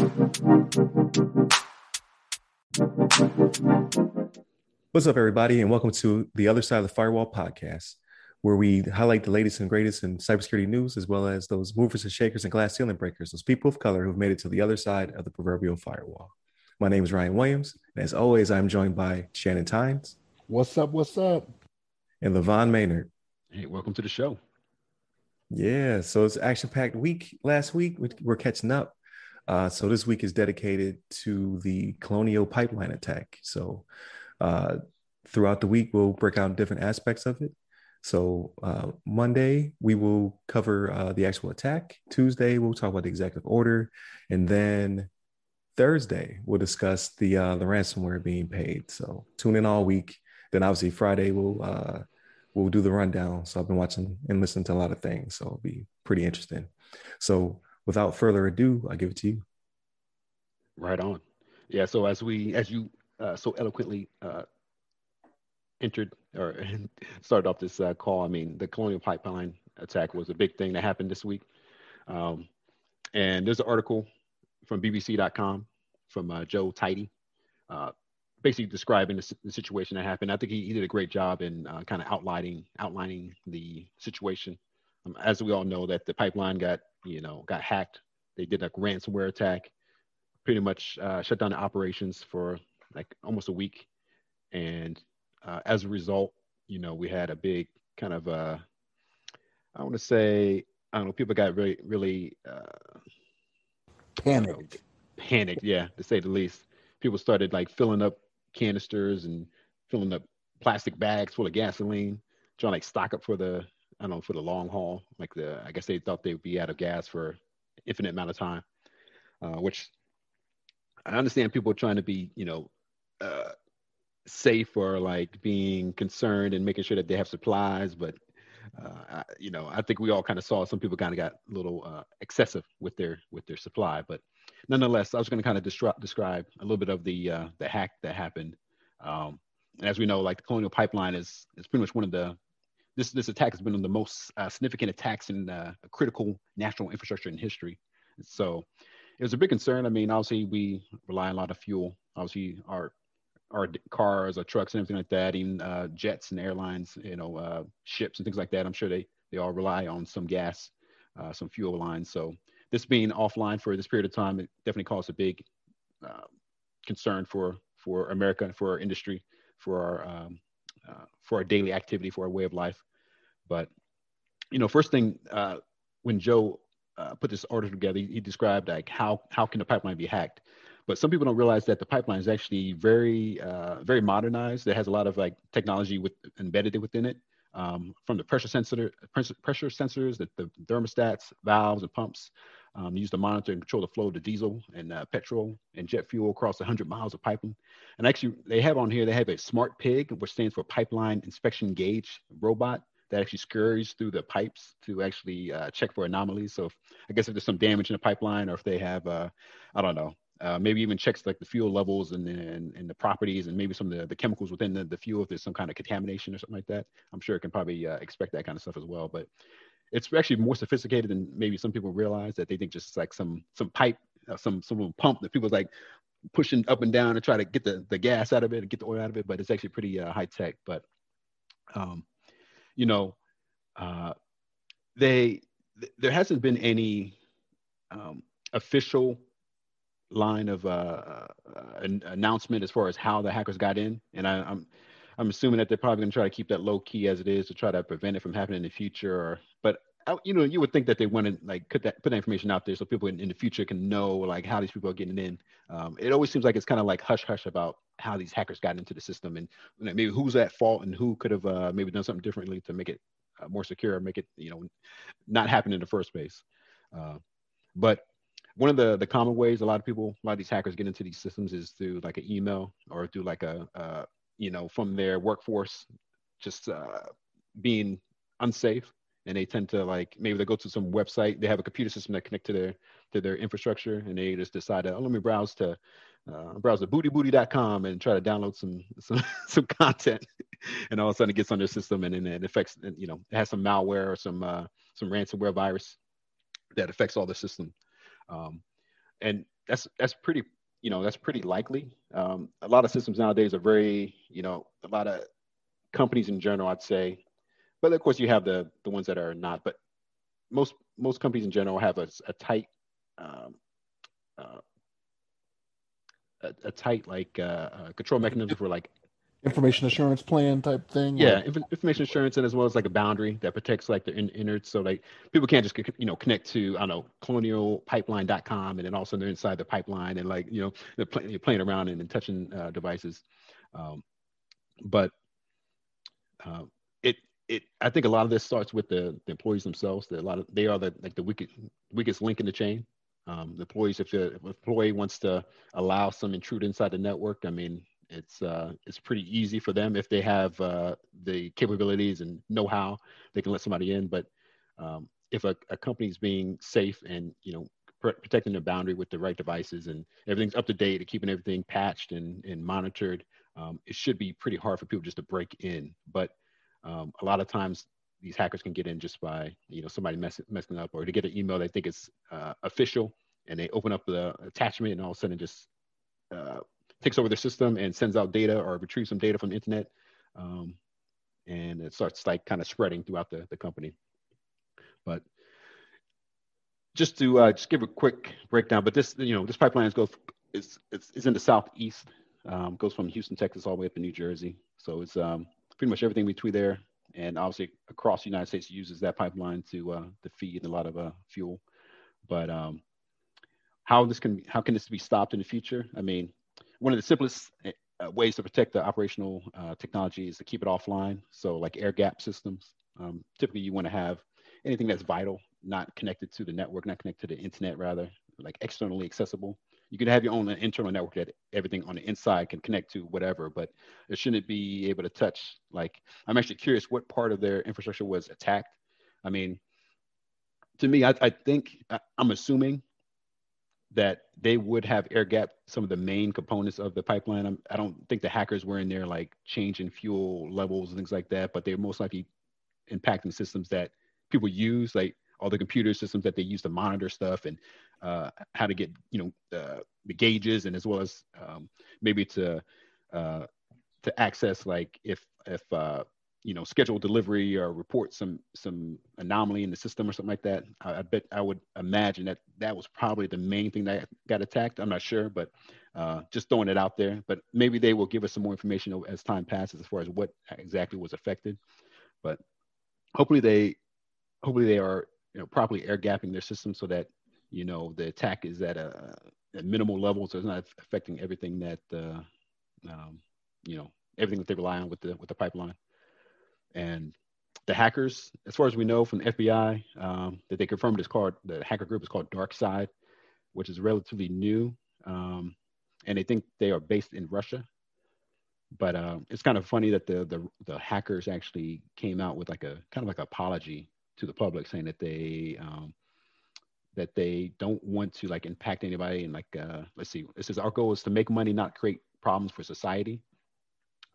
What's up, everybody, and welcome to the Other Side of the Firewall podcast, where we highlight the latest and greatest in cybersecurity news, as well as those movers and shakers and glass ceiling breakers, those people of color who've made it to the other side of the proverbial firewall. My name is Ryan Williams, and as always, I'm joined by Shannon Tynes. What's up? What's up? And LeVon Maynard. Hey, welcome to the show. Yeah, so it's action-packed week. Last week we're catching up. Uh, so this week is dedicated to the Colonial Pipeline attack. So uh, throughout the week we'll break out different aspects of it. So uh, Monday we will cover uh, the actual attack. Tuesday we'll talk about the executive order, and then Thursday we'll discuss the uh, the ransomware being paid. So tune in all week. Then obviously Friday we'll we'll do the rundown. So I've been watching and listening to a lot of things. So it'll be pretty interesting. So without further ado, I give it to you. Right on. Yeah. So as we, as you uh, so eloquently uh, entered or started off this uh, call, I mean, the Colonial Pipeline attack was a big thing that happened this week. Um, and there's an article from BBC.com from uh, Joe Tidy, uh, basically describing the, the, situation that happened. I think he, he did a great job in uh, kind of outlining outlining the situation. Um, as we all know, that the pipeline got you know got hacked. They did a ransomware attack, pretty much uh, shut down the operations for like almost a week, and uh, as a result, you know we had a big kind of uh, I want to say I don't know people got really really uh, panicked. Panicked, yeah, to say the least. People started like filling up canisters and filling up plastic bags full of gasoline, trying to like stock up for the I don't know for the long haul. Like the I guess they thought they would be out of gas for infinite amount of time, uh, which I understand people trying to be you know uh, safe or like being concerned and making sure that they have supplies, but uh, I, you know I think we all kind of saw some people kind of got a little uh, excessive with their with their supply, but nonetheless, I was going to kind of descri- describe a little bit of the uh, the hack that happened. Um, and as we know, like the Colonial Pipeline is is pretty much one of the this this attack has been one of the most uh, significant attacks in uh, critical national infrastructure in history. So it was a big concern. I mean, obviously we rely on a lot of fuel. Obviously our our cars, our trucks, and everything like that, even uh, jets and airlines, you know, uh, ships and things like that. I'm sure they they all rely on some gas, uh, some fuel lines. So this being offline for this period of time, it definitely caused a big uh, concern for for America, for our industry, for our um, uh, for our daily activity, for our way of life. But you know, first thing uh, when Joe uh, put this order together, he, he described like how how can the pipeline be hacked. But some people don't realize that the pipeline is actually very uh, very modernized. It has a lot of like technology with embedded within it. Um, from the pressure sensor, pressure sensors, the, the thermostats, valves, and pumps, um, used to monitor and control the flow of the diesel and uh, petrol and jet fuel across 100 miles of pipeline. And actually, they have on here, they have a smart pig, which stands for pipeline inspection gauge robot that actually scurries through the pipes to actually uh, check for anomalies. So if, I guess if there's some damage in the pipeline or if they have, uh, I don't know, uh, maybe even checks like the fuel levels and, and, and the properties and maybe some of the, the chemicals within the, the fuel if there's some kind of contamination or something like that. I'm sure it can probably uh, expect that kind of stuff as well. But it's actually more sophisticated than maybe some people realize that they think just like some some pipe uh, some some pump that people's like pushing up and down to try to get the, the gas out of it and get the oil out of it but it's actually pretty uh, high tech but um you know uh they th- there hasn't been any um, official line of uh, uh, an announcement as far as how the hackers got in. And I, i'm I'm assuming that they're probably going to try to keep that low key as it is to try to prevent it from happening in the future. Or, but uh, you know, you would think that they want to like put that put that information out there so people in, in the future can know like how these people are getting in. Um, it always seems like it's kind of like hush hush about how these hackers got into the system and you know, maybe who's at fault and who could have uh, maybe done something differently to make it uh, more secure, make it you know not happen in the first place. Uh, but one of the the common ways a lot of people, a lot of these hackers get into these systems is through like an email or through like a, a you know, from their workforce just uh, being unsafe. And they tend to like maybe they go to some website. They have a computer system that connect to their to their infrastructure, and they just decide, oh, let me browse to uh, browse to bootybooty.com and try to download some some some content, and all of a sudden it gets on their system, and then it affects, you know, it has some malware or some uh, some ransomware virus that affects all the system. Um, and that's that's pretty you know that's pretty likely. Um, a lot of systems nowadays are very you know a lot of companies in general, I'd say, but of course you have the the ones that are not. But most most companies in general have a, a tight um, uh, a, a, tight like uh, uh, control mechanism for like information assurance plan type thing yeah inf- information assurance and as well as like a boundary that protects like the in- innards so like people can't just you know connect to i don't know colonialpipeline.com and then also they're inside the pipeline and like you know they're, play- they're playing around and, and touching uh, devices. Um, but uh, it it i think a lot of this starts with the, the employees themselves that a lot of they are the like the weakest weakest link in the chain. Um, the employees if, the, if employee wants to allow some intrude inside the network i mean it's uh, it's pretty easy for them if they have uh, the capabilities and know-how. They can let somebody in. But um, if a, a company is being safe and you know pr- protecting their boundary with the right devices and everything's up to date and keeping everything patched and, and monitored, um, it should be pretty hard for people just to break in. But um, a lot of times these hackers can get in just by you know somebody mess, messing up or to get an email they think is uh, official and they open up the attachment and all of a sudden just uh, takes over their system and sends out data or retrieves some data from the internet. Um, and it starts like kind of spreading throughout the, the company. But just to uh, just give a quick breakdown, but this, you know, this pipeline is, goes, is, is, it's in the Southeast, um, goes from Houston, Texas, all the way up to New Jersey. So it's um, pretty much everything between there. And obviously across the United States uses that pipeline to, uh, to feed a lot of uh, fuel. But um, how this can, how can this be stopped in the future? I mean, one of the simplest uh, ways to protect the operational uh, technology is to keep it offline. So like air gap systems, um, typically you want to have anything that's vital, not connected to the network, not connected to the internet rather, like externally accessible. You can have your own internal network that everything on the inside can connect to whatever, but it shouldn't be able to touch. Like, I'm actually curious what part of their infrastructure was attacked. I mean, to me, I, I think I'm assuming that they would have air gap some of the main components of the pipeline. I'm, I do not think the hackers were in there like changing fuel levels and things like that, but they're most likely impacting systems that people use, like all the computer systems that they use to monitor stuff and uh, how to get you know uh, the gauges and as well as um, maybe to uh, to access like if if uh, you know schedule delivery or report some some anomaly in the system or something like that I, I, bet i would imagine that that was probably the main thing that got attacked. I'm not sure but uh, just throwing it out there but maybe they will give us some more information as time passes as far as what exactly was affected. But hopefully they hopefully they are you know properly air gapping their system so that you know the attack is at a, a minimal level so it's not affecting everything that uh, um, you know everything that they rely on with the with the pipeline and the hackers, as far as we know from the FBI, um, that they confirmed is called the hacker group is called DarkSide, which is relatively new, um, and they think they are based in Russia. But uh, it's kind of funny that the, the the hackers actually came out with like a kind of like apology to the public, saying that they um, that they don't want to like impact anybody and like uh, let's see, it says our goal is to make money, not create problems for society.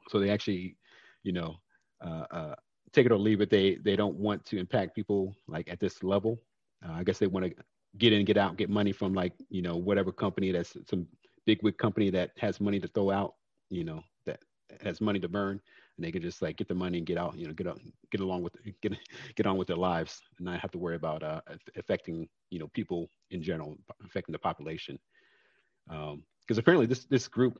So they actually, you know, uh, uh, take it or leave it. They they don't want to impact people like at this level. Uh, I guess they want to get in, get out, get money from like you know whatever company that's some big wig company that has money to throw out. You know that has money to burn, and they can just like get the money and get out. You know, get out, get along with get get on with their lives, and not have to worry about uh, affecting you know people in general, affecting the population. Because um, apparently this this group,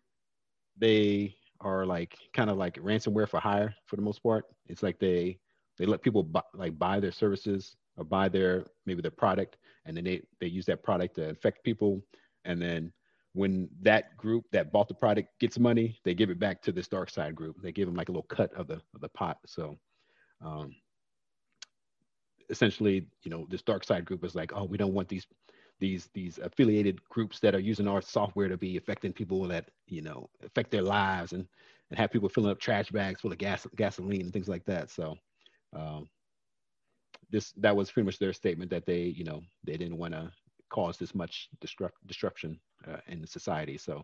they are like kind of like ransomware for hire for the most part. It's like they they let people buy, like buy their services or buy their maybe their product, and then they they use that product to infect people, and then when that group that bought the product gets money, they give it back to this dark side group. They give them like a little cut of the of the pot. So um, essentially, you know, this dark side group is like, oh, we don't want these these these affiliated groups that are using our software to be affecting people that you know affect their lives and and have people filling up trash bags full of gas gasoline and things like that. So um, this that was pretty much their statement that they you know they didn't want to cause this much destruct, destruction uh, in society. So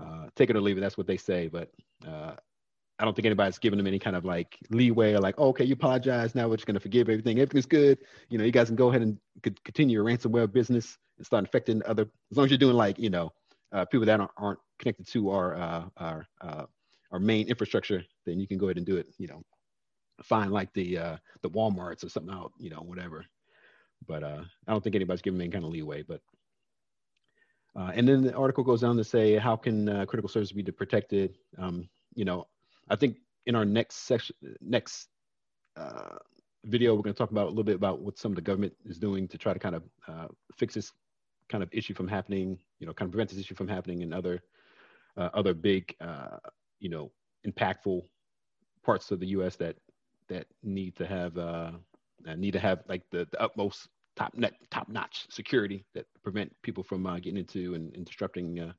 uh, take it or leave it that's what they say but uh, I don't think anybody's giving them any kind of like leeway or like, oh, okay, you apologize. Now we're just going to forgive everything. Everything's good. You know, you guys can go ahead and continue your ransomware business and start infecting other, as long as you're doing like, you know, uh, people that aren't, aren't, connected to our, uh, our, uh, our main infrastructure, then you can go ahead and do it, you know, find like the, uh, the Walmarts or something out, you know, whatever. But uh, I don't think anybody's giving them any kind of leeway, but uh, and then the article goes on to say, how can uh, critical services be protected? Um, you know, I think in our next section, next uh, video, we're going to talk about a little bit about what some of the government is doing to try to kind of uh, fix this kind of issue from happening. You know, kind of prevent this issue from happening in other uh, other big, uh, you know, impactful parts of the U.S. that that need to have need to have like the, the utmost top net top notch security that prevent people from uh, getting into and, and disrupting uh,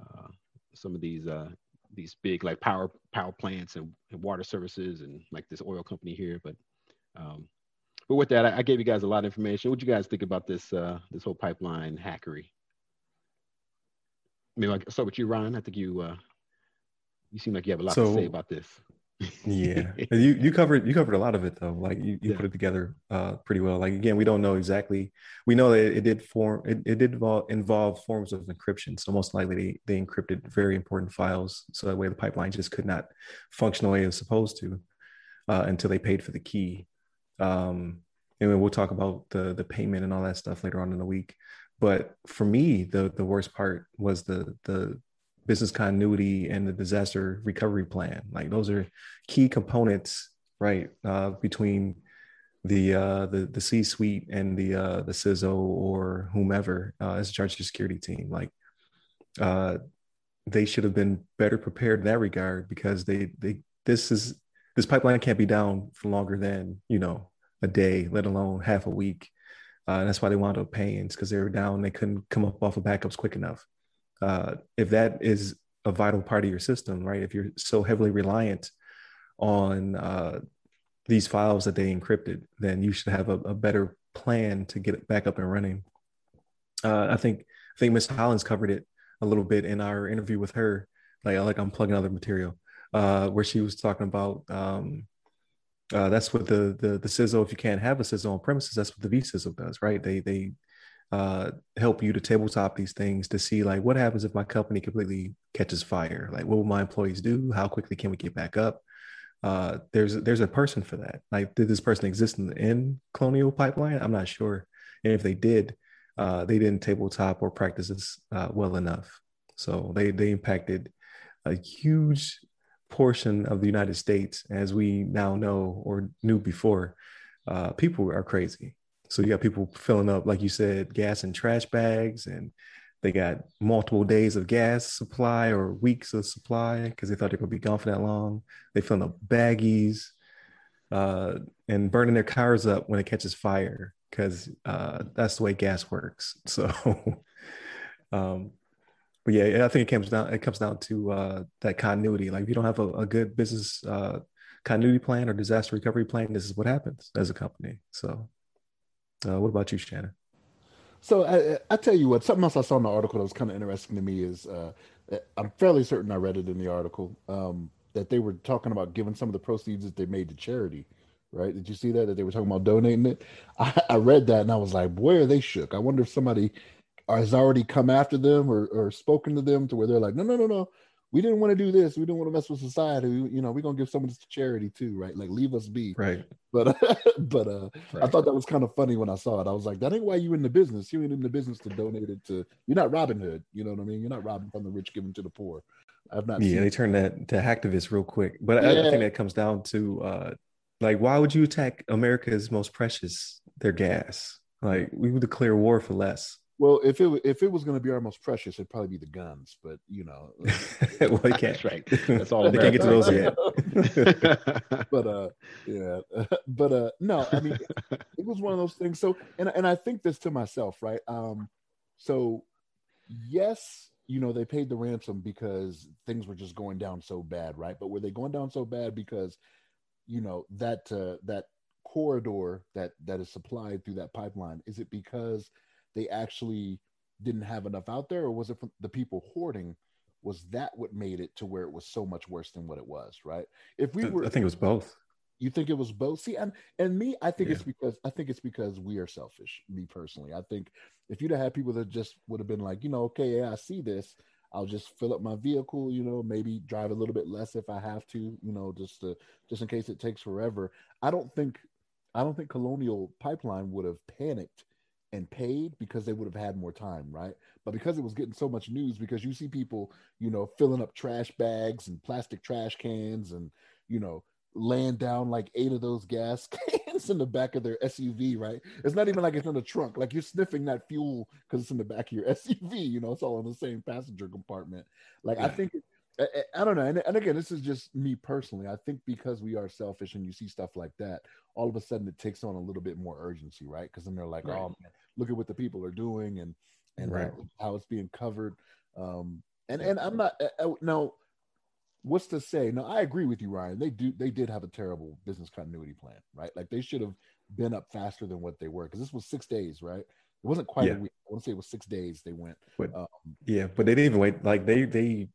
uh, some of these uh, these big like power power plants and, and, water services and like this oil company here. But um, but with that, I, I, gave you guys a lot of information. What do you guys think about this uh, this whole pipeline hackery? Maybe I'll start with you, Ryan. I think you uh, you seem like you have a lot so, to say about this yeah. You you covered you covered a lot of it though. Like you, you yeah. put it together uh pretty well. Like again we don't know exactly we know that it, it did form it, it did involve, involve forms of encryption. So most likely they, they encrypted very important files so that way the pipeline just could not function the way it was supposed to uh, until they paid for the key. Um and we'll talk about the the payment and all that stuff later on in the week. But for me the the worst part was the the business continuity and the disaster recovery plan. Like those are key components, right, uh, between the uh, the the C-suite and the uh, the CISO or whomever uh, as a charge of security team. Like uh, they should have been better prepared in that regard because they they this is this pipeline can't be down for longer than you know a day, let alone half a week. Uh, that's why they wound up paying because they were down. They couldn't come up off of backups quick enough uh, if that is a vital part of your system, right? If you're so heavily reliant on uh, these files that they encrypted, then you should have a, a better plan to get it back up and running. Uh, I think I think Miss Hollins covered it a little bit in our interview with her. Like like I'm plugging other material uh, where she was talking about um, uh, that's what the the the CISO. If you can't have a CISO on premises, that's what the vCISO does, right? They they uh, help you to tabletop these things to see like what happens if my company completely catches fire? Like what will my employees do? How quickly can we get back up? Uh, there's there's a person for that. Like did this person exist in, in colonial pipeline? I'm not sure. And if they did uh, they didn't tabletop or practice this uh, well enough. So they they impacted a huge portion of the united states as we now know or knew before. Uh, people are crazy so you got people filling up, like you said, gas and trash bags, and they got multiple days of gas supply or weeks of supply because they thought they would be gone for that long. They filling up baggies uh, and burning their cars up when it catches fire because uh, that's the way gas works. So, um, but yeah, I think it comes down it comes down to uh, that continuity. Like if you don't have a, a good business uh, continuity plan or disaster recovery plan, this is what happens as a company. So uh, what about you, Shannon? So I, I tell you what, something else I saw in the article that was kind of interesting to me is uh, I'm fairly certain I read it in the article um, that they were talking about giving some of the proceeds that they made to charity. Right? Did you see that? That they were talking about donating it. I, I read that and I was like, boy, are they shook. I wonder if somebody has already come after them or, or spoken to them to where they're like, no, no, no, no we didn't want to do this. We didn't want to mess with society. You know, we're gonna give some of this to charity too, right? Like leave us be. Right. But but uh right. I thought that was kind of funny when I saw it. I was like, that ain't why you in the business. You ain't in the business to donate it to you're not Robin Hood, you know what I mean? You're not robbing from the rich, giving to the poor. I've not Yeah, they turned that to hacktivists real quick. But yeah. I, I think that comes down to uh like why would you attack America's most precious, their gas? Like we would declare war for less. Well, if it if it was going to be our most precious, it'd probably be the guns. But you know, well, they can't. right. That's all. they can't get to those yet. but uh, yeah. but uh, no. I mean, it was one of those things. So, and and I think this to myself, right? Um, so yes, you know, they paid the ransom because things were just going down so bad, right? But were they going down so bad because, you know, that uh, that corridor that that is supplied through that pipeline? Is it because they actually didn't have enough out there, or was it from the people hoarding was that what made it to where it was so much worse than what it was, right? If we were I think it was both. You think it was both? See, and and me, I think yeah. it's because I think it's because we are selfish. Me personally, I think if you'd have had people that just would have been like, you know, okay, yeah, I see this, I'll just fill up my vehicle, you know, maybe drive a little bit less if I have to, you know, just to just in case it takes forever. I don't think I don't think Colonial Pipeline would have panicked and paid because they would have had more time, right? But because it was getting so much news, because you see people, you know, filling up trash bags and plastic trash cans and, you know, laying down like eight of those gas cans in the back of their SUV, right? It's not even like it's in the trunk. Like you're sniffing that fuel because it's in the back of your SUV, you know, it's all in the same passenger compartment. Like yeah. I think I, I, don't know. And, and, again, this is just me personally. I think because we are selfish and you see stuff like that, all of a sudden it takes on a little bit more urgency, right? Because then they're like, right. oh man, look at what the people are doing and and right. how it's being covered. Um, and and I'm not uh, uh, now. What's to say? No, I agree with you, Ryan. They do. They did have a terrible business continuity plan, right? Like they should have been up faster than what they were because this was six days, right? It wasn't quite yeah. a week. I want to say it was six days they went. But, um, yeah, but they didn't even wait. Like they they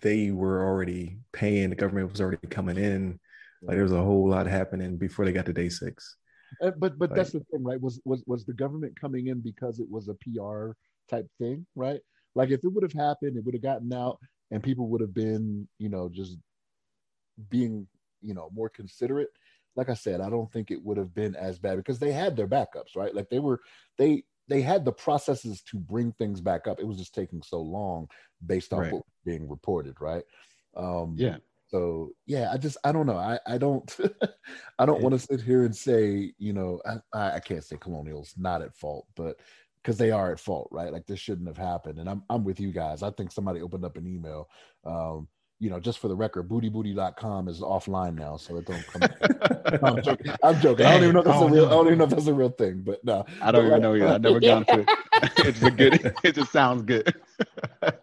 they were already paying. The government was already coming in. Like there was a whole lot happening before they got to day six. Uh, but but that's the thing, right? Was was was the government coming in because it was a PR type thing, right? Like if it would have happened, it would have gotten out, and people would have been, you know, just being, you know, more considerate. Like I said, I don't think it would have been as bad because they had their backups, right? Like they were they they had the processes to bring things back up. It was just taking so long based on right. what was being reported, right? Um, yeah. So yeah, I just I don't know. I I don't I don't want to sit here and say you know I I can't say Colonial's not at fault, but because they are at fault, right? Like this shouldn't have happened. And I'm I'm with you guys. I think somebody opened up an email. Um, you know, just for the record, bootybooty.com is offline now, so it don't come. I'm joking. I'm joking. I don't even know if that's oh, a real. No. I don't even know if that's a real thing, but no. I don't even know yet. I've never gone through. it. It's a good. It just sounds good. but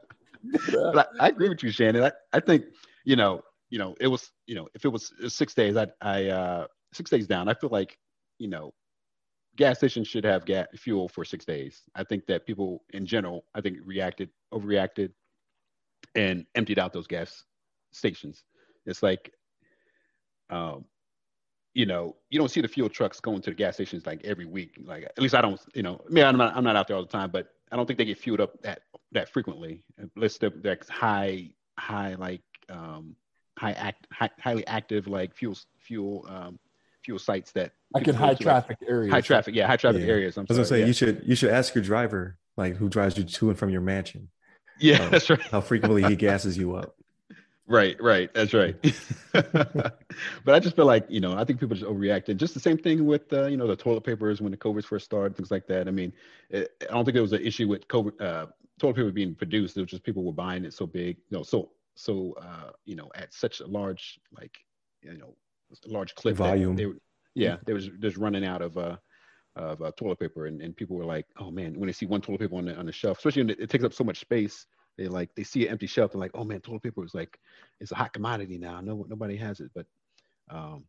I, I, agree with you, Shannon. I, I think you know, you know, it was, you know, if it was six days, I, I, uh, six days down, I feel like, you know, gas stations should have gas fuel for six days. I think that people in general, I think reacted, overreacted, and emptied out those gas stations. It's like, um, you know, you don't see the fuel trucks going to the gas stations like every week. Like at least I don't, you know, I mean, I'm not, I'm not out there all the time, but I don't think they get fueled up that that frequently. Unless they're, they're high, high like um, high act, high, highly active like fuel fuel um, fuel sites that like in high traffic like, areas. High traffic, yeah, high traffic yeah. areas. I'm I was gonna sorry, say yeah. you should you should ask your driver like who drives you to and from your mansion. Yeah, that's right. How frequently he gasses you up. Right, right. That's right. but I just feel like, you know, I think people just overreacted. Just the same thing with, uh, you know, the toilet papers when the COVID first started, things like that. I mean, it, I don't think there was an issue with COVID, uh, toilet paper being produced. It was just people were buying it so big, you know, so, so, uh, you know, at such a large, like, you know, large clip. Volume. They, yeah, there was just running out of, uh, of uh, toilet paper, and, and people were like, "Oh man!" When they see one toilet paper on the on the shelf, especially when it, it takes up so much space, they like they see an empty shelf and like, oh man, toilet paper is like it's a hot commodity now. No nobody has it. But um,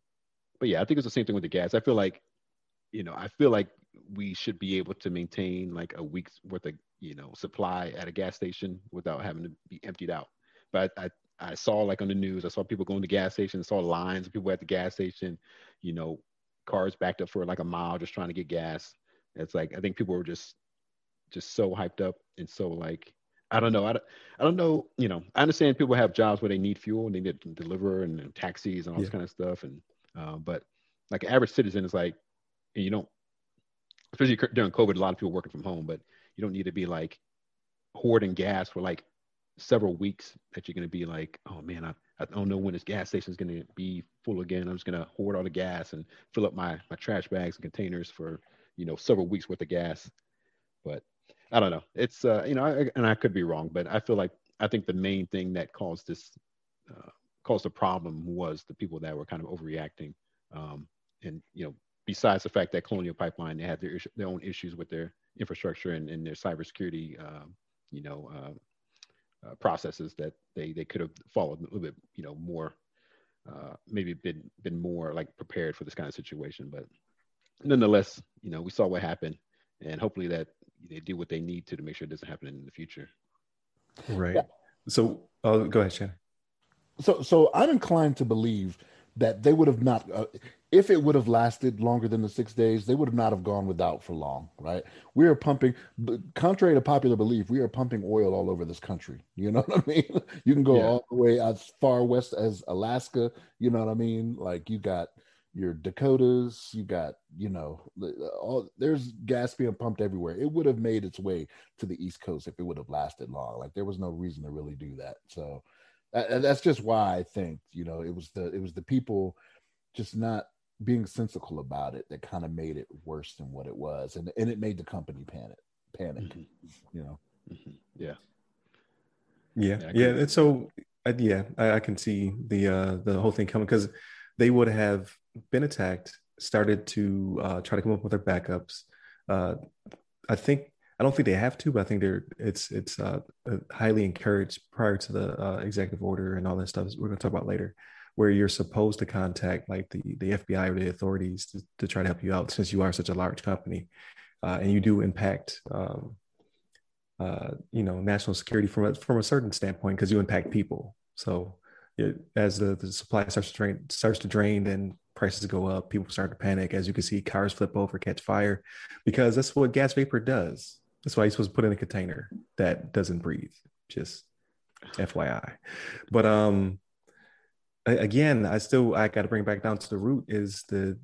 but yeah, I think it's the same thing with the gas. I feel like, you know, I feel like we should be able to maintain like a week's worth of you know supply at a gas station without having to be emptied out. But I, I saw like on the news, I saw people going to gas stations, saw lines of people at the gas station, you know, cars backed up for like a mile just trying to get gas. It's like I think people were just just so hyped up and so like I don't know. I don't, I don't know. You know, I understand people have jobs where they need fuel and they need to deliver and, and taxis and all yeah. this kind of stuff. And, uh, but like average citizen is like, you don't, especially during COVID, a lot of people working from home, but you don't need to be like hoarding gas for like several weeks that you're going to be like, oh man, I, I don't know when this gas station is going to be full again. I'm just going to hoard all the gas and fill up my, my trash bags and containers for, you know, several weeks worth of gas. But I don't know. It's uh, you know, I, and I could be wrong, but I feel like I think the main thing that caused this uh, caused the problem was the people that were kind of overreacting, um, and you know, besides the fact that Colonial Pipeline they had their their own issues with their infrastructure and, and their cybersecurity, um, you know, uh, uh, processes that they they could have followed a little bit, you know, more. Uh, maybe been been more like prepared for this kind of situation, but nonetheless, you know, we saw what happened, and hopefully that they do what they need to to make sure it doesn't happen in the future. Right. Yeah. So, oh, go ahead, Shannon. So, so I'm inclined to believe that they would have not, uh, if it would have lasted longer than the six days, they would have not have gone without for long, right? We are pumping, contrary to popular belief, we are pumping oil all over this country. You know what I mean? You can go yeah. all the way as far west as Alaska. You know what I mean? Like you got your Dakotas, you got, you know, all there's gas being pumped everywhere. It would have made its way to the East Coast if it would have lasted long. Like there was no reason to really do that. So that, that's just why I think, you know, it was the it was the people just not being sensical about it that kind of made it worse than what it was, and and it made the company panic. Panic, mm-hmm. you know. Mm-hmm. Yeah. Yeah, yeah, yeah. And so, uh, yeah, I, I, can see the uh the whole thing coming because they would have been attacked, started to uh, try to come up with their backups. Uh, I think I don't think they have to, but I think they're it's it's uh, uh highly encouraged prior to the uh, executive order and all that stuff. We're going to talk about later where you're supposed to contact like the, the FBI or the authorities to, to try to help you out since you are such a large company uh, and you do impact um, uh, you know national security from a, from a certain standpoint because you impact people. So it, as the, the supply starts to drain starts to drain then prices go up people start to panic. As you can see cars flip over catch fire because that's what gas vapor does. That's why you're supposed to put in a container that doesn't breathe just fyi but um again, I still I got to bring it back down to the root is the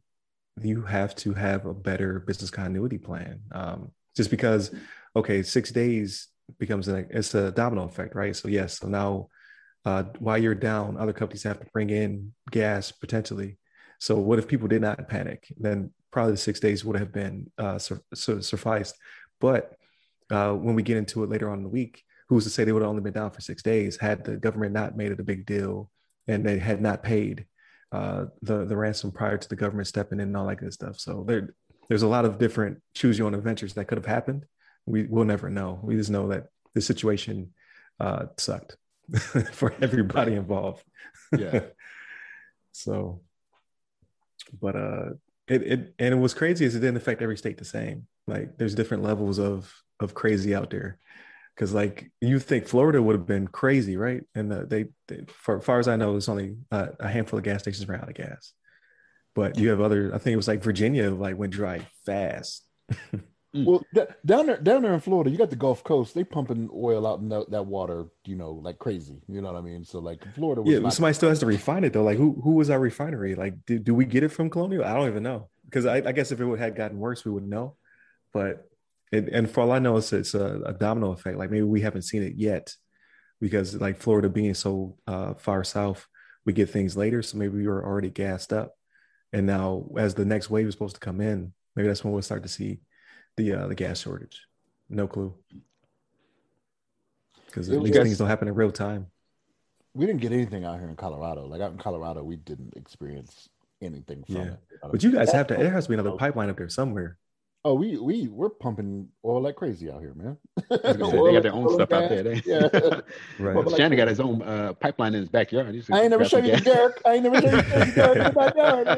you have to have a better business continuity plan. Um, just because, okay, six days becomes a it's a domino effect, right? So yes, so now uh, while you're down, other companies have to bring in gas potentially. So what if people did not panic? Then probably the six days would have been uh, su- su- sufficed. But uh, when we get into it later on in the week, who's to say they would have only been down for six days had the government not made it a big deal and they had not paid uh, the the ransom prior to the government stepping in and all that good stuff. So there there's a lot of different choose your own adventures that could have happened. We will never know. We just know that the situation uh, sucked for everybody involved. Yeah. so, but uh, it it and it was crazy as it didn't affect every state the same. Like there's different levels of of crazy out there because like you think Florida would have been crazy, right? And uh, they, they, for as far as I know, there's only uh, a handful of gas stations ran out of gas. But you have other. I think it was like Virginia, like went dry fast. Mm. well, th- down there, down there in Florida, you got the Gulf Coast. They pumping oil out in that, that water, you know, like crazy. You know what I mean? So like Florida. yeah, somebody still has to refine it though. Like who who was our refinery? Like, do, do we get it from Colonial? I don't even know because I, I guess if it had gotten worse, we would know. But and, and for all I know, it's, it's a, a, domino effect. Like maybe we haven't seen it yet because like Florida being so uh, far south, we get things later. So maybe we were already gassed up. And now as the next wave is supposed to come in, maybe that's when we'll start to see the uh, the gas shortage. No clue. Because these things don't happen in real time. We didn't get anything out here in Colorado. Like out in Colorado, we didn't experience anything from yeah. it. But you guys have to. There has to be another pipeline up there somewhere. Oh, we we we're pumping oil like crazy out here, man. they got their own stuff gas. out there. They, yeah, right. Well, Shannon got his own uh, pipeline in his backyard. I ain't never showed you the derrick. I ain't never showed you the derrick in my backyard.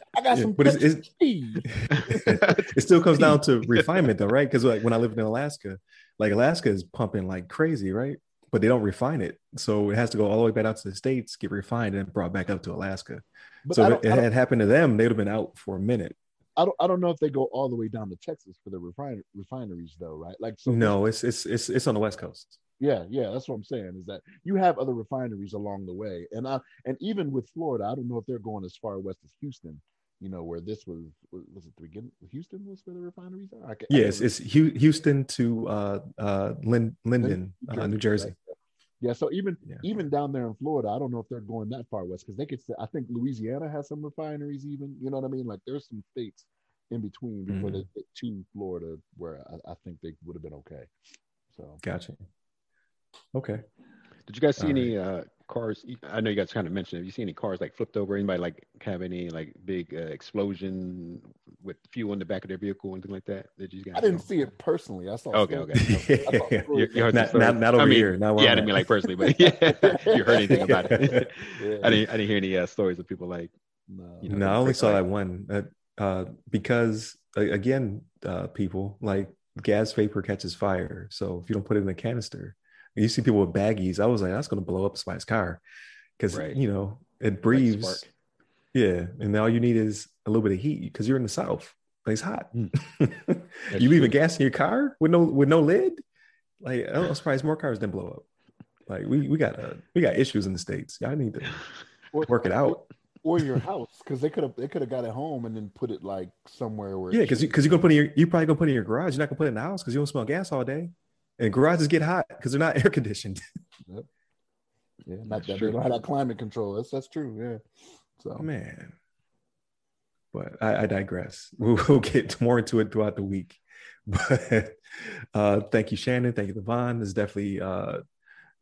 I got some. But it's, it's, it still comes down to refinement, though, right? Because like when I lived in Alaska, like Alaska is pumping like crazy, right? But they don't refine it, so it has to go all the way back out to the states, get refined, and brought back up to Alaska. But so if it had happened to them, they'd have been out for a minute. I don't I don't know if they go all the way down to Texas for the refin- refineries though, right? Like so no, it's it's it's it's on the west coast. Yeah, yeah, that's what I'm saying. Is that you have other refineries along the way, and I and even with Florida, I don't know if they're going as far west as Houston. You know where this was was it the beginning? Houston was where the refineries are. yes, it's Houston to uh, uh, Linden, Linden New Jersey. Uh, New Jersey. Right? Yeah, so even yeah. even down there in Florida, I don't know if they're going that far west because they could. Say, I think Louisiana has some refineries. Even you know what I mean. Like there's some states in between before mm-hmm. they get to Florida where I, I think they would have been okay. So gotcha. Okay. Did you guys see All any right. uh, cars? I know you guys kind of mentioned. Have you seen any cars like flipped over? Anybody like have any like big uh, explosion with fuel in the back of their vehicle, or anything like that? Did you guys? I didn't know? see it personally. I saw. Okay, okay. yeah. you, you not, not, not, over I mean, here. Not yeah, I didn't mean like personally, but yeah, you heard anything about it? yeah. I didn't. I didn't hear any uh, stories of people like. No, you know, no I only saw that one. Uh, uh, because again, uh, people like gas vapor catches fire. So if you don't put it in a canister, You see people with baggies. I was like, that's going to blow up somebody's car because Right. you know it breathes. spark. yeah, and all you need is a little bit of heat because you're in the south. Like, it's hot. Mm. you leave a gas in your car with no with no lid? Like, I'm surprised more cars didn't blow up. Like, we we got uh, we got issues in the states. Y'all need to Or, work it out. or your house because they could have they could have got it home and then put it like somewhere where Yeah, because because you, are gonna put it in your you probably gonna put it in your garage. You're not gonna put it in the house because you don't smell gas all day. And garages get hot because they're not air conditioned. yeah, not That's that true. they don't have climate control. That's that's true. Yeah. So Oh, Man. But I, I digress. We'll, we'll get more into it throughout the week. But uh, thank you, Shannon. Thank you, LeVon. There's definitely uh,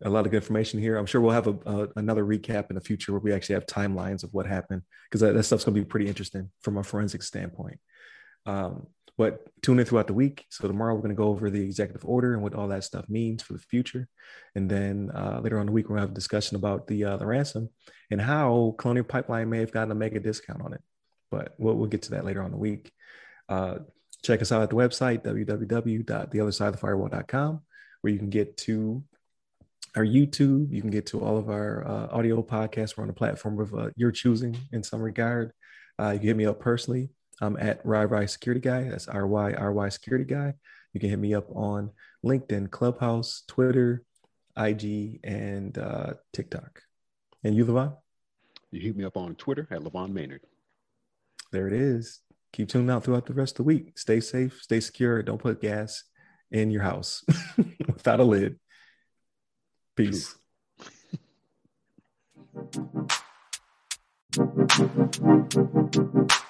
a lot of good information here. I'm sure we'll have a, a, another recap in the future where we actually have timelines of what happened because that, that stuff's going to be pretty interesting from a forensic standpoint. Um, but tune in throughout the week. So tomorrow we're going to go over the executive order and what all that stuff means for the future. And then uh, later on the week we'll have a discussion about the uh, the ransom and how Colonial Pipeline may have gotten a mega discount on it. But we'll, we'll get to that later on the week. Uh, check us out at the website www.theothersideofthefirewall.com where you can get to our YouTube. You can get to all of our uh, audio podcasts. We're on a platform of uh, your choosing in some regard. Uh, you can hit me up personally. I'm at RyRy Security Guy. That's R Y R Y Security Guy. You can hit me up on LinkedIn, Clubhouse, Twitter, IG, and uh, TikTok. And you, LeVon? You hit me up on Twitter at LeVon Maynard. There it is. Keep tuning out throughout the rest of the week. Stay safe, stay secure. Don't put gas in your house without a lid. Peace.